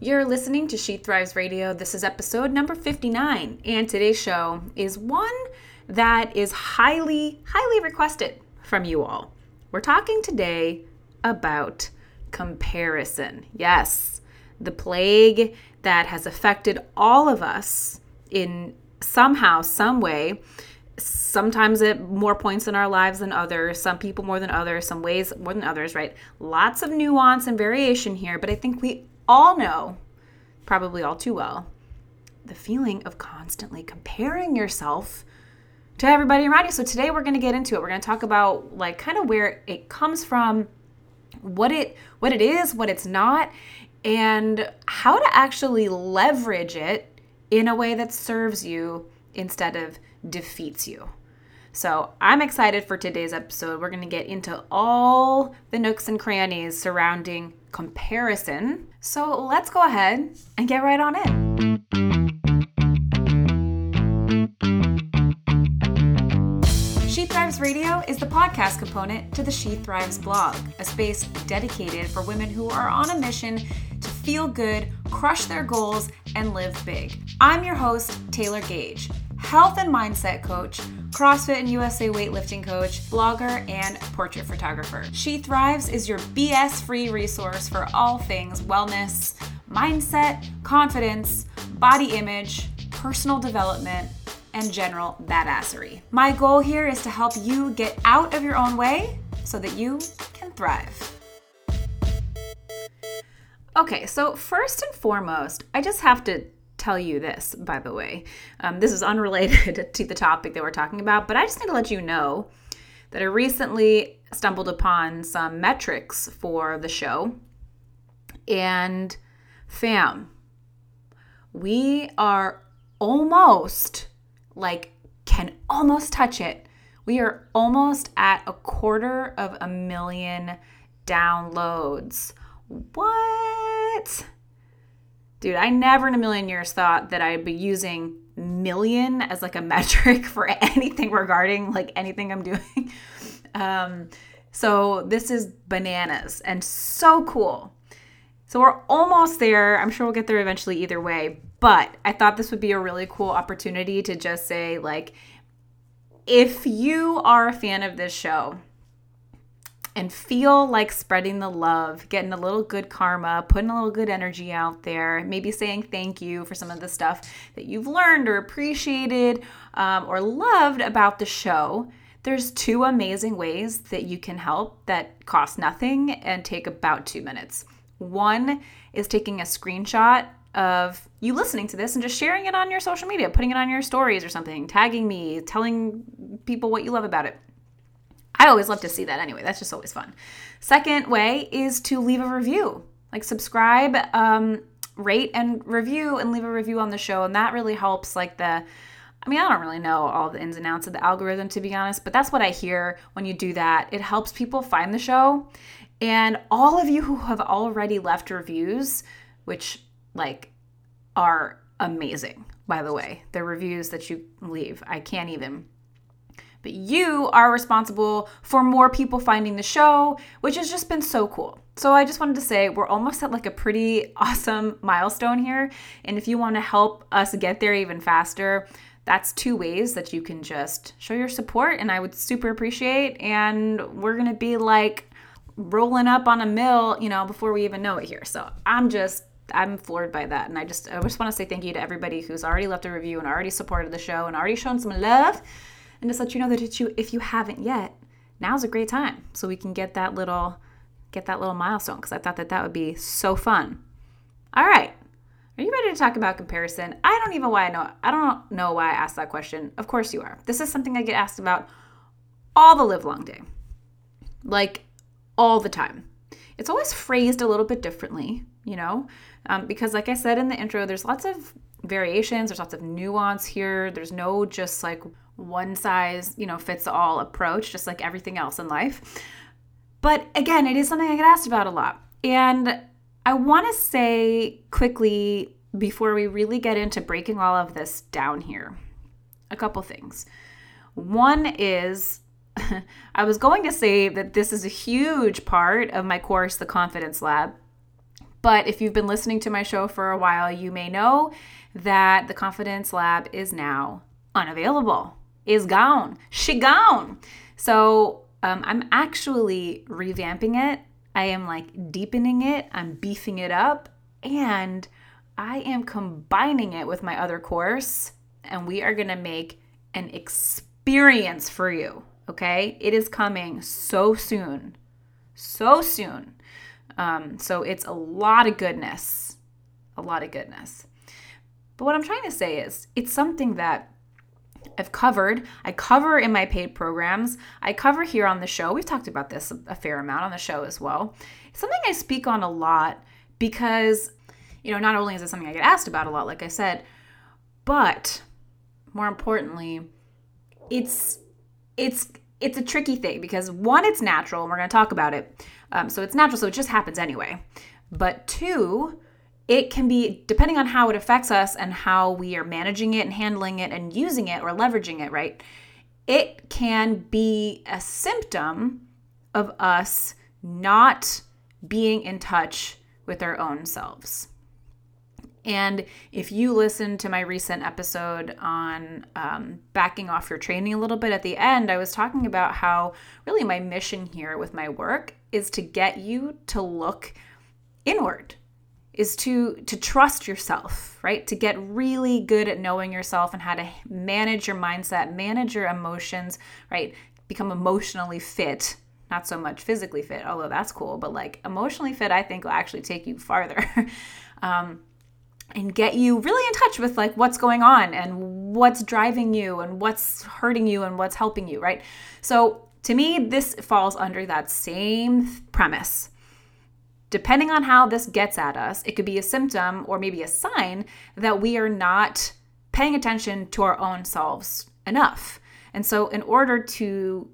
You're listening to She Thrives Radio. This is episode number 59, and today's show is one that is highly, highly requested from you all. We're talking today about comparison. Yes, the plague that has affected all of us in somehow, some way. Sometimes at more points in our lives than others, some people more than others, some ways more than others, right? Lots of nuance and variation here, but I think we all know, probably all too well, the feeling of constantly comparing yourself to everybody around you. So today we're going to get into it. We're going to talk about like kind of where it comes from, what it what it is, what it's not, and how to actually leverage it in a way that serves you instead of defeats you. So, I'm excited for today's episode. We're going to get into all the nooks and crannies surrounding comparison. So, let's go ahead and get right on in. She Thrives Radio is the podcast component to the She Thrives blog, a space dedicated for women who are on a mission to feel good, crush their goals, and live big. I'm your host, Taylor Gage, health and mindset coach, CrossFit and USA weightlifting coach, blogger, and portrait photographer. She Thrives is your BS free resource for all things wellness, mindset, confidence, body image, personal development and general badassery. My goal here is to help you get out of your own way so that you can thrive. Okay, so first and foremost, I just have to tell you this, by the way. Um, this is unrelated to the topic that we're talking about, but I just need to let you know that I recently stumbled upon some metrics for the show. And fam, we are almost like can almost touch it. We are almost at a quarter of a million downloads. What? Dude, I never in a million years thought that I'd be using million as like a metric for anything regarding like anything I'm doing. Um, so this is bananas and so cool. So we're almost there. I'm sure we'll get there eventually either way. But I thought this would be a really cool opportunity to just say, like, if you are a fan of this show and feel like spreading the love, getting a little good karma, putting a little good energy out there, maybe saying thank you for some of the stuff that you've learned or appreciated um, or loved about the show, there's two amazing ways that you can help that cost nothing and take about two minutes. One is taking a screenshot of you listening to this and just sharing it on your social media, putting it on your stories or something, tagging me, telling people what you love about it. I always love to see that anyway. That's just always fun. Second way is to leave a review, like subscribe, um, rate, and review, and leave a review on the show. And that really helps, like, the I mean, I don't really know all the ins and outs of the algorithm, to be honest, but that's what I hear when you do that. It helps people find the show. And all of you who have already left reviews, which like are amazing, by the way, the reviews that you leave, I can't even. But you are responsible for more people finding the show, which has just been so cool. So I just wanted to say we're almost at like a pretty awesome milestone here. And if you want to help us get there even faster, that's two ways that you can just show your support and I would super appreciate. And we're going to be like rolling up on a mill, you know, before we even know it here. So I'm just I'm floored by that. And I just I just want to say thank you to everybody who's already left a review and already supported the show and already shown some love. And just let you know that if you if you haven't yet, now's a great time. So we can get that little get that little milestone because I thought that that would be so fun. All right. Are you ready to talk about comparison? I don't even why I know I don't know why I asked that question. Of course you are. This is something I get asked about all the live long day. Like all the time. It's always phrased a little bit differently, you know, um, because like I said in the intro, there's lots of variations, there's lots of nuance here. There's no just like one size, you know, fits all approach, just like everything else in life. But again, it is something I get asked about a lot. And I want to say quickly before we really get into breaking all of this down here a couple things. One is I was going to say that this is a huge part of my course, The Confidence Lab, But if you've been listening to my show for a while, you may know that the Confidence Lab is now unavailable, is gone, she gone. So um, I'm actually revamping it. I am like deepening it, I'm beefing it up, and I am combining it with my other course, and we are gonna make an experience for you. Okay, it is coming so soon, so soon. Um, so it's a lot of goodness, a lot of goodness. But what I'm trying to say is, it's something that I've covered. I cover in my paid programs. I cover here on the show. We've talked about this a fair amount on the show as well. It's something I speak on a lot because, you know, not only is it something I get asked about a lot, like I said, but more importantly, it's it's it's a tricky thing because one, it's natural, and we're going to talk about it. Um, so it's natural, so it just happens anyway. But two, it can be depending on how it affects us and how we are managing it and handling it and using it or leveraging it, right? It can be a symptom of us not being in touch with our own selves. And if you listen to my recent episode on um, backing off your training a little bit at the end, I was talking about how really my mission here with my work is to get you to look inward is to to trust yourself right to get really good at knowing yourself and how to manage your mindset manage your emotions right become emotionally fit not so much physically fit although that's cool but like emotionally fit i think will actually take you farther um, and get you really in touch with like what's going on and what's driving you and what's hurting you and what's helping you, right? So to me, this falls under that same premise. Depending on how this gets at us, it could be a symptom or maybe a sign that we are not paying attention to our own selves enough. And so, in order to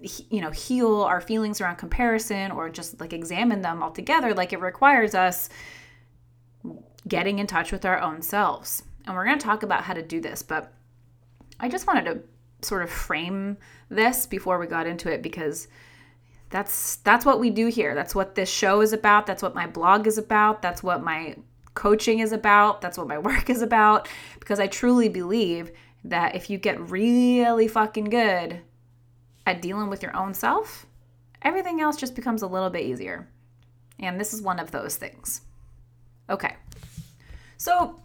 you know heal our feelings around comparison or just like examine them altogether like it requires us getting in touch with our own selves. And we're going to talk about how to do this, but I just wanted to sort of frame this before we got into it because that's that's what we do here. That's what this show is about. That's what my blog is about. That's what my coaching is about. That's what my work is about because I truly believe that if you get really fucking good at dealing with your own self, everything else just becomes a little bit easier. And this is one of those things. Okay. So,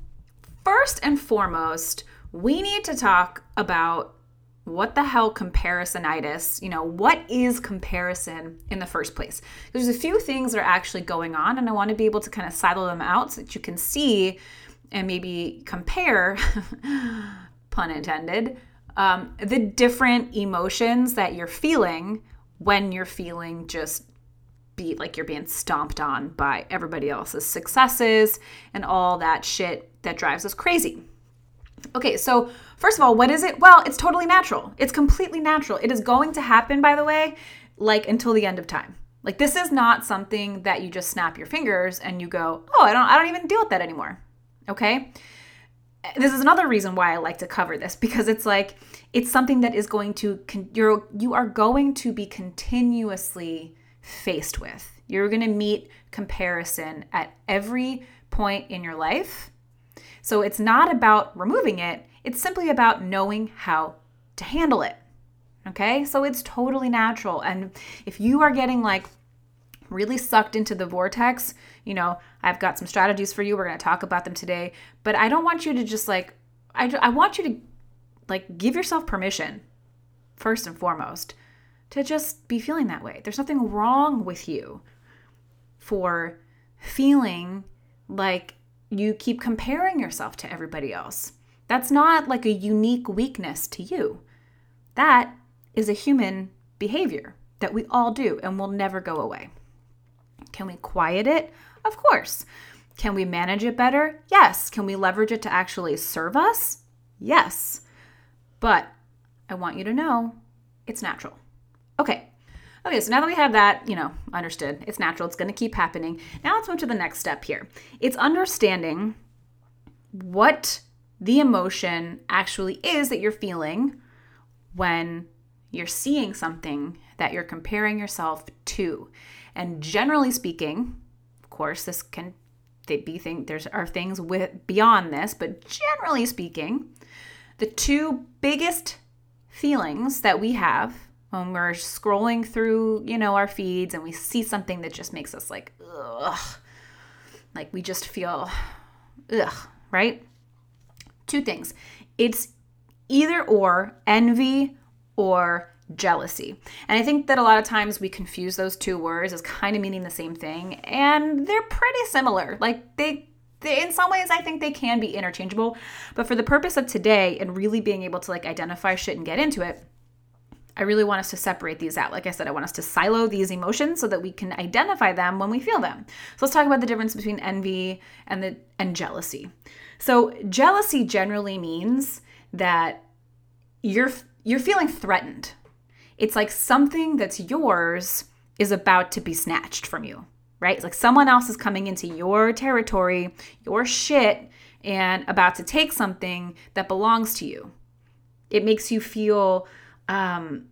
first and foremost, we need to talk about what the hell comparisonitis, you know, what is comparison in the first place? There's a few things that are actually going on, and I want to be able to kind of silo them out so that you can see and maybe compare, pun intended, um, the different emotions that you're feeling when you're feeling just be like you're being stomped on by everybody else's successes and all that shit that drives us crazy. Okay, so first of all, what is it? Well, it's totally natural. It's completely natural. It is going to happen, by the way, like until the end of time. Like this is not something that you just snap your fingers and you go, "Oh, I don't I don't even deal with that anymore." Okay? This is another reason why I like to cover this because it's like it's something that is going to you're you are going to be continuously faced with. You're going to meet comparison at every point in your life. So it's not about removing it, it's simply about knowing how to handle it. Okay? So it's totally natural. And if you are getting like really sucked into the vortex, you know, I've got some strategies for you. We're going to talk about them today. But I don't want you to just like, I, I want you to like give yourself permission, first and foremost, to just be feeling that way. There's nothing wrong with you for feeling like you keep comparing yourself to everybody else. That's not like a unique weakness to you. That is a human behavior that we all do and will never go away. Can we quiet it? Of course. Can we manage it better? Yes. Can we leverage it to actually serve us? Yes. But I want you to know it's natural. Okay. Okay, so now that we have that, you know, understood, it's natural, it's going to keep happening. Now let's move to the next step here. It's understanding what the emotion actually is that you're feeling when you're seeing something that you're comparing yourself to. And generally speaking, of course, this can they be think there's are things with beyond this, but generally speaking, the two biggest feelings that we have when we're scrolling through, you know, our feeds and we see something that just makes us like, ugh, like we just feel, ugh, right? Two things. It's either or envy or jealousy. And I think that a lot of times we confuse those two words as kind of meaning the same thing, and they're pretty similar. Like they in some ways i think they can be interchangeable but for the purpose of today and really being able to like identify shit and get into it I really want us to separate these out. Like I said, I want us to silo these emotions so that we can identify them when we feel them. So let's talk about the difference between envy and the and jealousy. So jealousy generally means that you're you're feeling threatened. It's like something that's yours is about to be snatched from you, right? It's like someone else is coming into your territory, your shit and about to take something that belongs to you. It makes you feel um,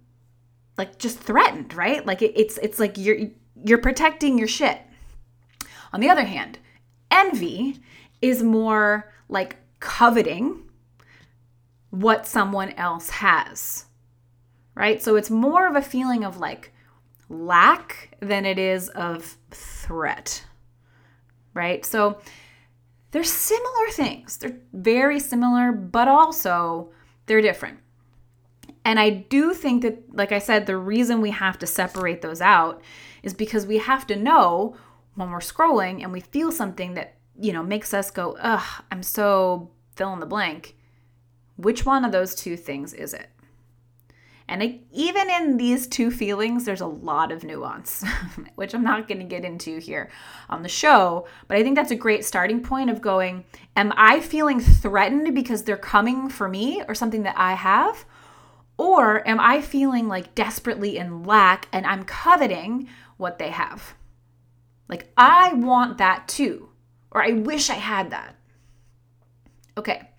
like just threatened, right? Like it, it's it's like you're you're protecting your shit. On the other hand, envy is more like coveting what someone else has. Right? So it's more of a feeling of like lack than it is of threat. Right? So they're similar things. They're very similar, but also they're different. And I do think that, like I said, the reason we have to separate those out is because we have to know when we're scrolling and we feel something that, you know, makes us go, ugh, I'm so fill in the blank. Which one of those two things is it? And it, even in these two feelings, there's a lot of nuance, which I'm not going to get into here on the show. But I think that's a great starting point of going, Am I feeling threatened because they're coming for me or something that I have? Or am I feeling like desperately in lack and I'm coveting what they have? Like, I want that too, or I wish I had that. Okay,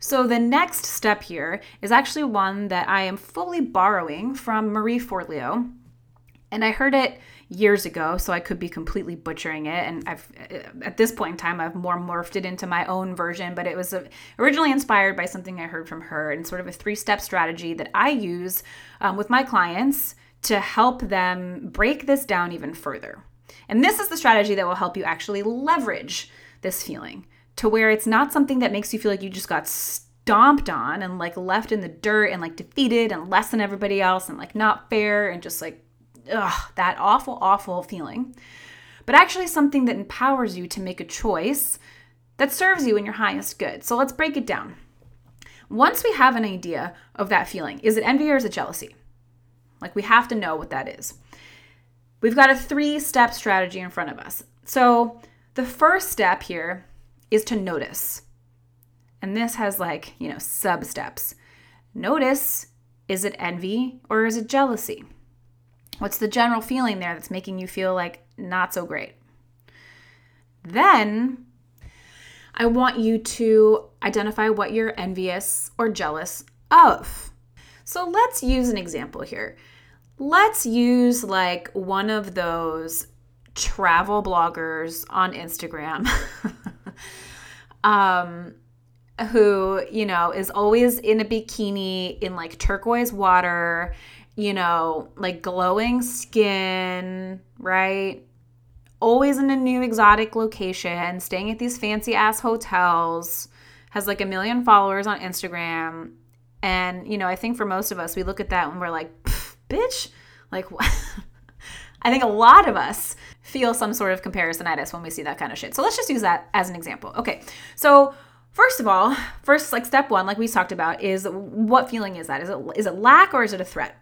so the next step here is actually one that I am fully borrowing from Marie Forleo. And I heard it years ago, so I could be completely butchering it. And I've at this point in time, I've more morphed it into my own version. But it was originally inspired by something I heard from her, and sort of a three-step strategy that I use um, with my clients to help them break this down even further. And this is the strategy that will help you actually leverage this feeling to where it's not something that makes you feel like you just got stomped on and like left in the dirt and like defeated and less than everybody else and like not fair and just like ugh, that awful, awful feeling, but actually something that empowers you to make a choice that serves you in your highest good. So let's break it down. Once we have an idea of that feeling, is it envy or is it jealousy? Like we have to know what that is. We've got a three step strategy in front of us. So the first step here is to notice. And this has like, you know, sub steps. Notice is it envy or is it jealousy? What's the general feeling there that's making you feel like not so great? Then I want you to identify what you're envious or jealous of. So let's use an example here. Let's use like one of those travel bloggers on Instagram um, who, you know, is always in a bikini in like turquoise water you know, like glowing skin, right? Always in a new exotic location, staying at these fancy ass hotels, has like a million followers on Instagram. And, you know, I think for most of us, we look at that and we're like, bitch, like, I think a lot of us feel some sort of comparisonitis when we see that kind of shit. So let's just use that as an example. Okay. So, First of all, first like step 1 like we talked about is what feeling is that? Is it is it lack or is it a threat?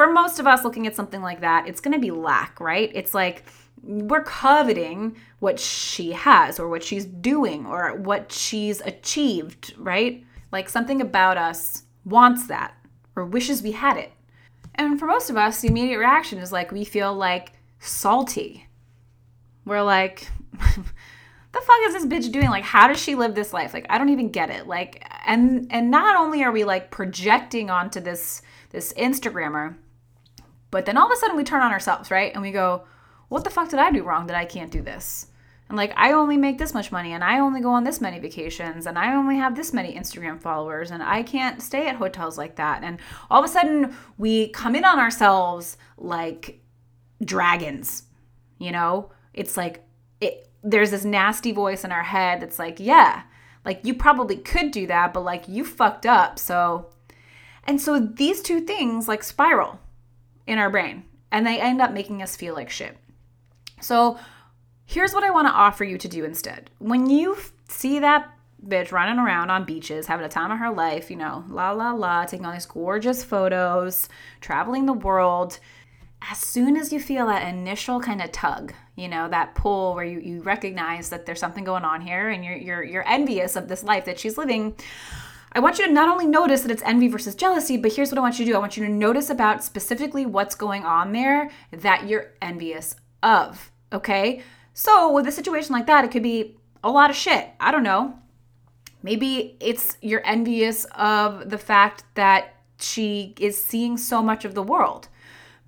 For most of us looking at something like that, it's going to be lack, right? It's like we're coveting what she has or what she's doing or what she's achieved, right? Like something about us wants that or wishes we had it. And for most of us, the immediate reaction is like we feel like salty. We're like, the fuck is this bitch doing? Like, how does she live this life? Like, I don't even get it. Like, and and not only are we like projecting onto this this Instagrammer, but then all of a sudden we turn on ourselves, right? And we go, what the fuck did I do wrong that I can't do this? And like, I only make this much money and I only go on this many vacations and I only have this many Instagram followers and I can't stay at hotels like that. And all of a sudden, we come in on ourselves like dragons, you know? It's like, it, there's this nasty voice in our head that's like, yeah, like you probably could do that, but like you fucked up. So, and so these two things like spiral in our brain and they end up making us feel like shit. So, here's what I want to offer you to do instead. When you see that bitch running around on beaches, having a time of her life, you know, la la la, taking all these gorgeous photos, traveling the world, as soon as you feel that initial kind of tug, you know, that pull where you, you recognize that there's something going on here and you're, you're, you're envious of this life that she's living, I want you to not only notice that it's envy versus jealousy, but here's what I want you to do. I want you to notice about specifically what's going on there that you're envious of. Okay. So with a situation like that, it could be a lot of shit. I don't know. Maybe it's you're envious of the fact that she is seeing so much of the world.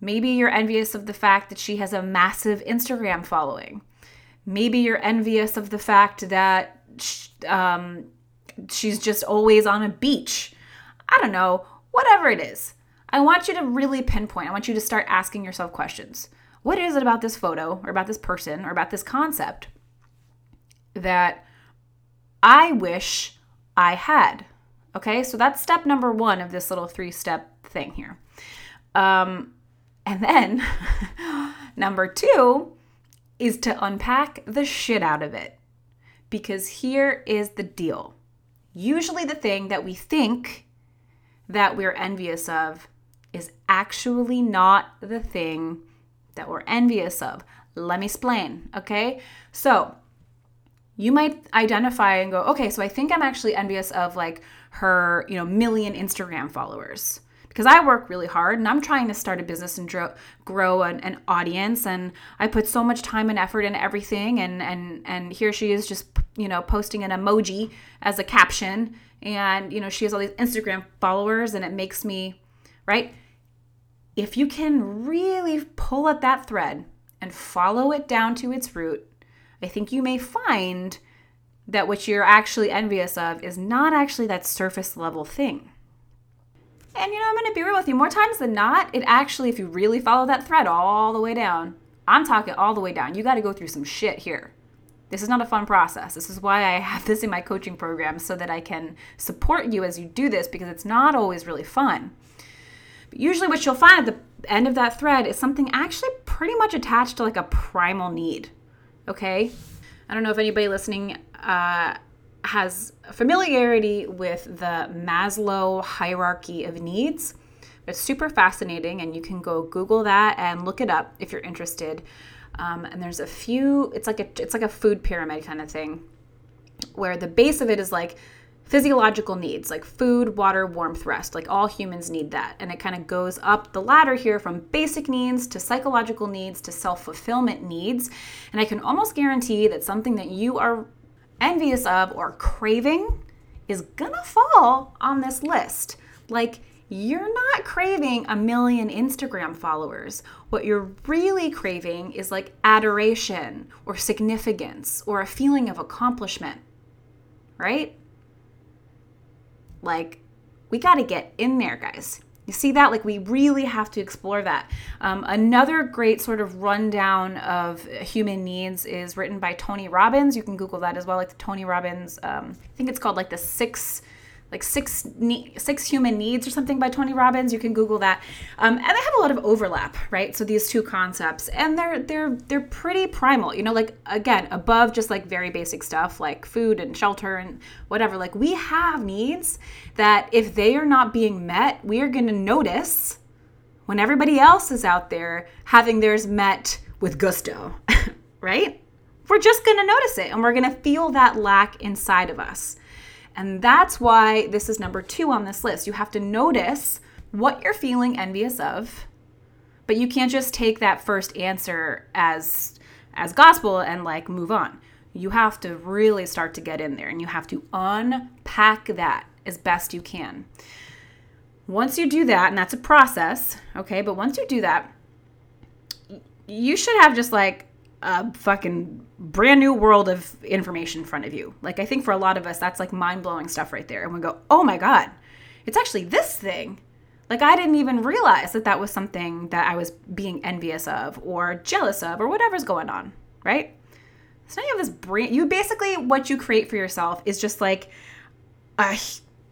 Maybe you're envious of the fact that she has a massive Instagram following. Maybe you're envious of the fact that um, she's just always on a beach. I don't know, whatever it is. I want you to really pinpoint. I want you to start asking yourself questions. What is it about this photo or about this person or about this concept that I wish I had? Okay, so that's step number one of this little three step thing here. Um, and then number two is to unpack the shit out of it. Because here is the deal usually the thing that we think that we're envious of is actually not the thing that we're envious of. Let me explain, okay? So, you might identify and go, okay, so I think I'm actually envious of like her, you know, million Instagram followers because I work really hard and I'm trying to start a business and grow, grow an, an, audience and I put so much time and effort in everything and and and here she is just you know posting an emoji as a caption and you know she has all these Instagram followers and it makes me right? If you can really pull at that thread and follow it down to its root I think you may find that what you're actually envious of is not actually that surface level thing and you know, I'm going to be real with you. More times than not, it actually, if you really follow that thread all the way down, I'm talking all the way down. You got to go through some shit here. This is not a fun process. This is why I have this in my coaching program so that I can support you as you do this because it's not always really fun. But usually, what you'll find at the end of that thread is something actually pretty much attached to like a primal need. Okay? I don't know if anybody listening uh, has familiarity with the Maslow hierarchy of needs. It's super fascinating, and you can go Google that and look it up if you're interested. Um, and there's a few. It's like a it's like a food pyramid kind of thing, where the base of it is like physiological needs like food, water, warmth, rest. Like all humans need that. And it kind of goes up the ladder here from basic needs to psychological needs to self fulfillment needs. And I can almost guarantee that something that you are envious of, or craving is gonna fall on this list. Like, you're not craving a million Instagram followers. What you're really craving is like adoration or significance or a feeling of accomplishment, right? Like, we gotta get in there, guys. You see that? Like, we really have to explore that. Um, another great sort of rundown of human needs is written by Tony Robbins. You can Google that as well, like the Tony Robbins, um, I think it's called like the six like six ne- six human needs or something by Tony Robbins. You can Google that, um, and they have a lot of overlap, right? So these two concepts, and they're they're they're pretty primal. You know, like again, above just like very basic stuff like food and shelter and whatever. Like we have needs that if they are not being met, we are going to notice when everybody else is out there having theirs met with gusto, right? We're just going to notice it, and we're going to feel that lack inside of us. And that's why this is number two on this list. You have to notice what you're feeling envious of, but you can't just take that first answer as as gospel and like move on. You have to really start to get in there and you have to unpack that as best you can. Once you do that, and that's a process, okay, but once you do that, you should have just like a fucking brand new world of information in front of you. Like, I think for a lot of us, that's like mind blowing stuff right there. And we go, oh my God, it's actually this thing. Like, I didn't even realize that that was something that I was being envious of or jealous of or whatever's going on, right? So now you have this brand, you basically, what you create for yourself is just like a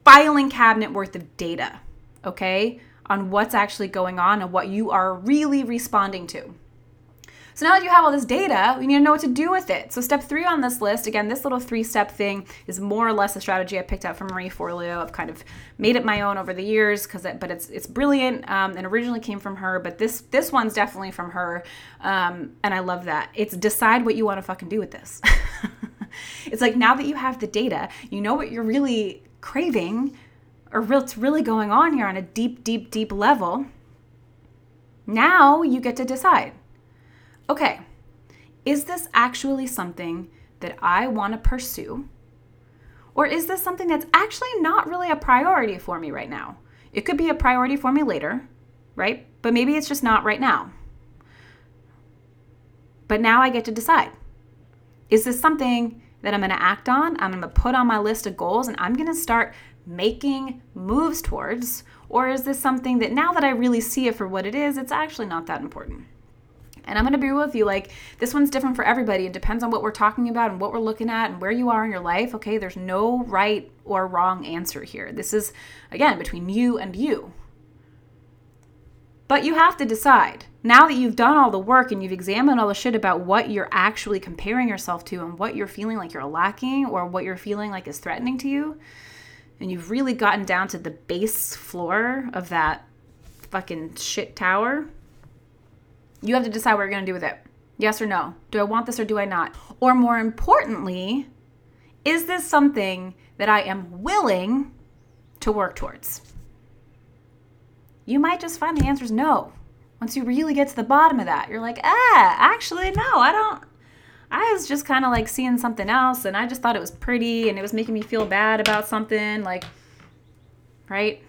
filing cabinet worth of data, okay, on what's actually going on and what you are really responding to. So now that you have all this data, you need to know what to do with it. So step three on this list, again, this little three-step thing is more or less a strategy I picked up from Marie Forleo. I've kind of made it my own over the years because, it, but it's it's brilliant um, and originally came from her. But this this one's definitely from her, um, and I love that. It's decide what you want to fucking do with this. it's like now that you have the data, you know what you're really craving or what's really going on here on a deep, deep, deep level. Now you get to decide okay, is this actually something that I want to pursue? Or is this something that's actually not really a priority for me right now? It could be a priority for me later, right? But maybe it's just not right now. But now I get to decide. Is this something that I'm going to act on? I'm going to put on my list of goals and I'm going to start making moves towards? Or is this something that now that I really see it for what it is, it's actually not that important? And I'm going to be real with you like this one's different for everybody. It depends on what we're talking about and what we're looking at and where you are in your life. Okay, there's no right or wrong answer here. This is again between you and you. But you have to decide. Now that you've done all the work and you've examined all the shit about what you're actually comparing yourself to and what you're feeling like you're lacking or what you're feeling like is threatening to you, and you've really gotten down to the base floor of that fucking shit tower, you have to decide what you're going to do with it. Yes or no? Do I want this or do I not? Or more importantly, is this something that I am willing to work towards? You might just find the answer is no. Once you really get to the bottom of that, you're like, ah, actually, no, I don't. I was just kind of like seeing something else and I just thought it was pretty and it was making me feel bad about something. Like, right?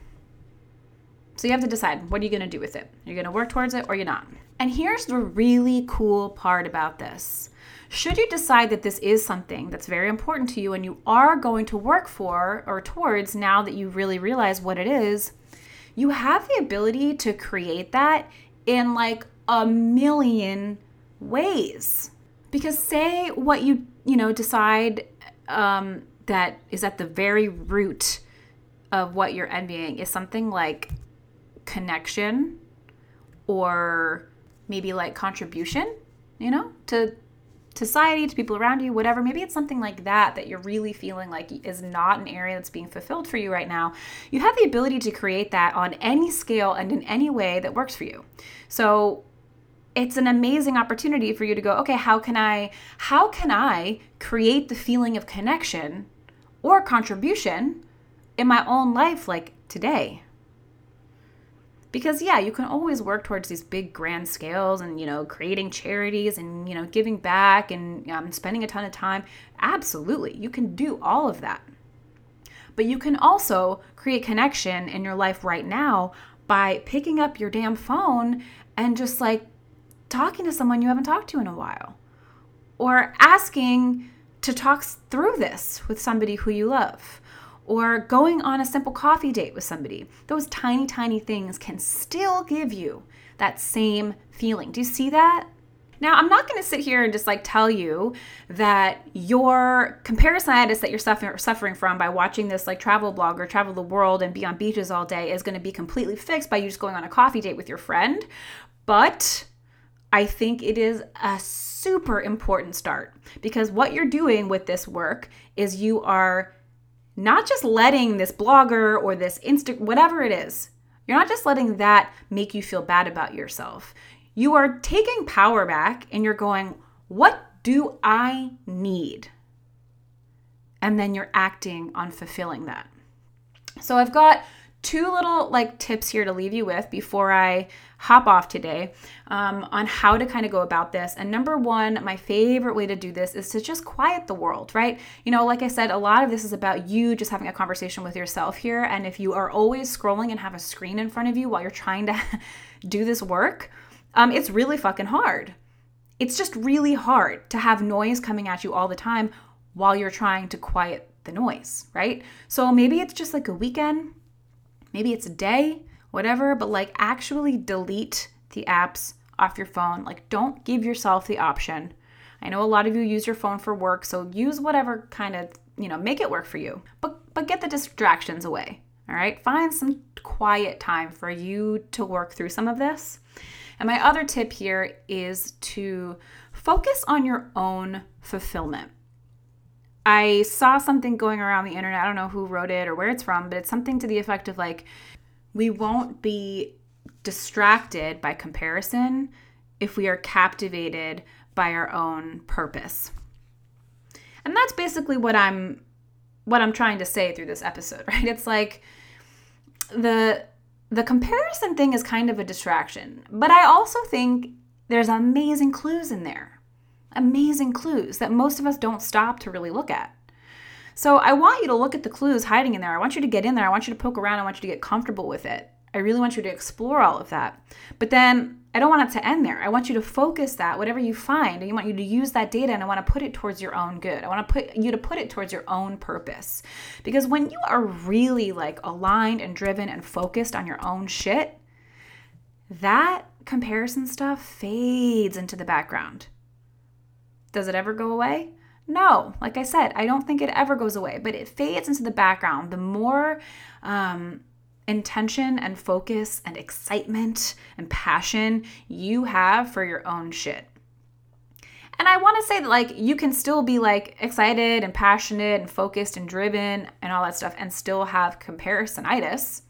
So you have to decide what are you going to do with it? You're going to work towards it or you're not. And here's the really cool part about this. Should you decide that this is something that's very important to you and you are going to work for or towards now that you really realize what it is, you have the ability to create that in like a million ways. Because say what you, you know, decide um, that is at the very root of what you're envying is something like connection or maybe like contribution, you know, to society, to people around you, whatever. Maybe it's something like that that you're really feeling like is not an area that's being fulfilled for you right now. You have the ability to create that on any scale and in any way that works for you. So it's an amazing opportunity for you to go, okay, how can I how can I create the feeling of connection or contribution in my own life like today? Because yeah you can always work towards these big grand scales and you know creating charities and you know giving back and um, spending a ton of time. Absolutely you can do all of that. But you can also create connection in your life right now by picking up your damn phone and just like talking to someone you haven't talked to in a while. Or asking to talk through this with somebody who you love or going on a simple coffee date with somebody. Those tiny, tiny things can still give you that same feeling. Do you see that? Now, I'm not going to sit here and just like tell you that your comparisonitis that you're suffer- suffering from by watching this like travel blog or travel the world and be on beaches all day is going to be completely fixed by you just going on a coffee date with your friend. But I think it is a super important start because what you're doing with this work is you are not just letting this blogger or this Insta, whatever it is, you're not just letting that make you feel bad about yourself. You are taking power back and you're going, what do I need? And then you're acting on fulfilling that. So I've got two little like tips here to leave you with before I hop off today um, on how to kind of go about this. And number one, my favorite way to do this is to just quiet the world, right? You know, like I said, a lot of this is about you just having a conversation with yourself here. And if you are always scrolling and have a screen in front of you while you're trying to do this work, um, it's really fucking hard it's just really hard to have noise coming at you all the time while you're trying to quiet the noise, right? So maybe it's just like a weekend, maybe it's a day, whatever, but like actually delete the apps off your phone. Like don't give yourself the option. I know a lot of you use your phone for work, so use whatever kind of, you know, make it work for you. But but get the distractions away. All right? Find some quiet time for you to work through some of this. And my other tip here is to focus on your own fulfillment. I saw something going around the internet. I don't know who wrote it or where it's from, but it's something to the effect of like, we won't be distracted by comparison if we are captivated by our own purpose. And that's basically what I'm what I'm trying to say through this episode, right? It's like the the comparison thing is kind of a distraction, but I also think there's amazing clues in there amazing clues that most of us don't stop to really look at. So I want you to look at the clues hiding in there. I want you to get in there. I want you to poke around. I want you to get comfortable with it. I really want you to explore all of that. But then I don't want it to end there. I want you to focus that, whatever you find, and I want you to use that data and I want to put it towards your own good. I want to put you to put it towards your own purpose. Because when you are really like aligned and driven and focused on your own shit, that comparison stuff fades into the background. Does it ever go away? No, like I said, I don't think it ever goes away, but it fades into the background. The more um, intention and focus and excitement and passion you have for your own shit. And I want to say that, like, you can still be like excited and passionate and focused and driven and all that stuff and still have comparisonitis.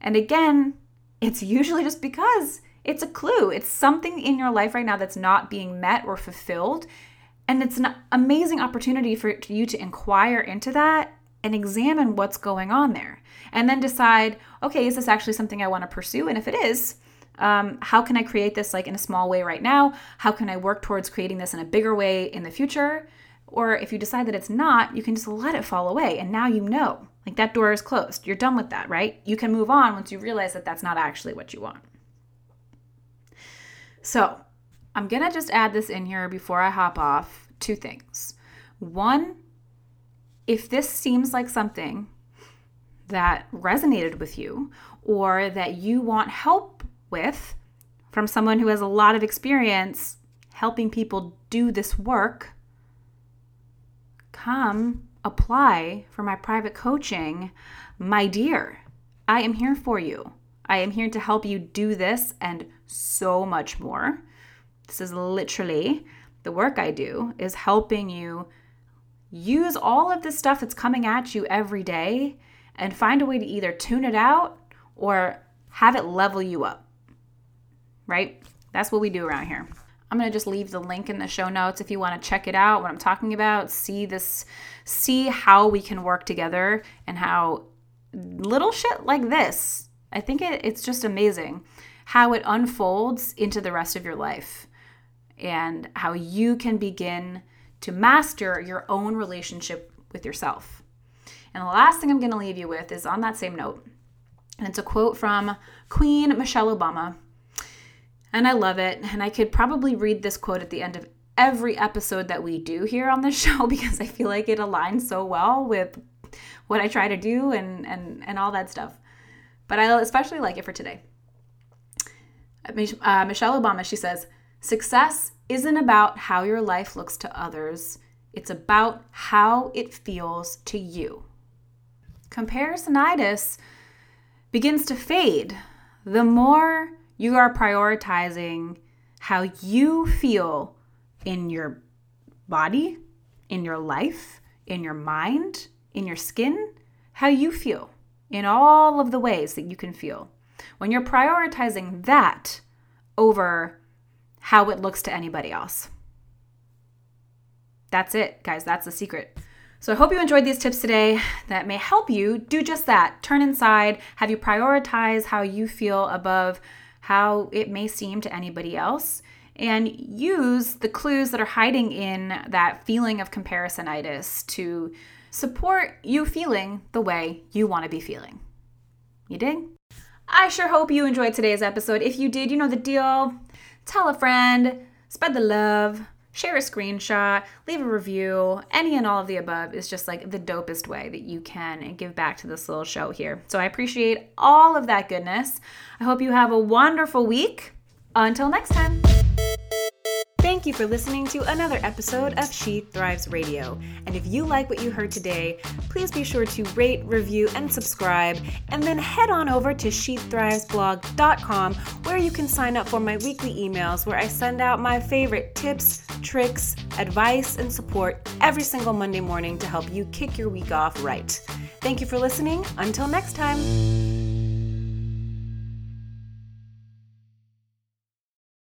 And again, it's usually just because it's a clue. It's something in your life right now that's not being met or fulfilled. And it's an amazing opportunity for you to inquire into that and examine what's going on there. And then decide, okay, is this actually something I want to pursue? And if it is, um, how can I create this like in a small way right now? How can I work towards creating this in a bigger way in the future? Or if you decide that it's not, you can just let it fall away. And now you know, like that door is closed. You're done with that, right? You can move on once you realize that that's not actually what you want. So I'm going to just add this in here before I hop off. Two things. One, if this seems like something that resonated with you or that you want help with from someone who has a lot of experience helping people do this work, come apply for my private coaching. My dear, I am here for you. I am here to help you do this and so much more. This is literally the work I do is helping you use all of this stuff that's coming at you every day and find a way to either tune it out or have it level you up. Right? That's what we do around here. I'm going to just leave the link in the show notes if you want to check it out, what I'm talking about, see this see how we can work together and how little shit like this I think it, it's just amazing how it unfolds into the rest of your life and how you can begin to master your own relationship with yourself. And the last thing I'm going to leave you with is on that same note. And it's a quote from Queen Michelle Obama. And I love it. And I could probably read this quote at the end of every episode that we do here on this show because I feel like it aligns so well with what I try to do and and and all that stuff but I especially like it for today. Uh, Michelle Obama, she says, Success isn't about how your life looks to others, it's about how it feels to you. Comparisonitis begins to fade the more you are prioritizing how you feel in your body, in your life, in your mind, in your skin, how you feel in all of the ways that you can feel. When you're prioritizing that over how it looks to anybody else. That's it, guys. That's the secret. So I hope you enjoyed these tips today that may help you do just that. Turn inside, have you prioritize how you feel above how it may seem to anybody else, and use the clues that are hiding in that feeling of comparisonitis to support you feeling the way you want to be feeling. You dig? I sure hope you enjoyed today's episode. If you did, you know the deal. Tell a friend, spread the love, share a screenshot, leave a review. Any and all of the above is just like the dopest way that you can give back to this little show here. So I appreciate all of that goodness. I hope you have a wonderful week. Until next time. Thank you for listening to another episode of She Thrives Radio. And if you like what you heard today, please be sure to rate, review, and subscribe. And then head on over to SheThrivesBlog.com where you can sign up for my weekly emails where I send out my favorite tips, tricks, advice, and support every single Monday morning to help you kick your week off right. Thank you for listening. Until next time.